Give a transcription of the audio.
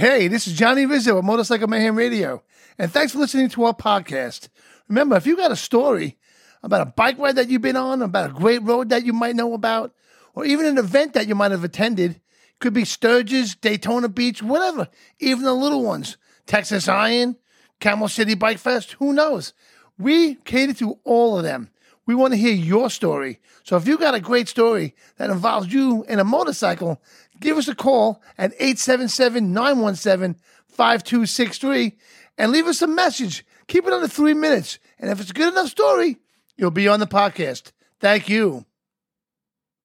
Hey, this is Johnny Rizzo of Motorcycle Mayhem Radio, and thanks for listening to our podcast. Remember, if you got a story about a bike ride that you've been on, about a great road that you might know about, or even an event that you might have attended, could be Sturgis, Daytona Beach, whatever, even the little ones, Texas Iron, Camel City Bike Fest, who knows? We cater to all of them. We want to hear your story. So if you got a great story that involves you in a motorcycle, give us a call at 877 917 5263 and leave us a message. Keep it under three minutes. And if it's a good enough story, you'll be on the podcast. Thank you.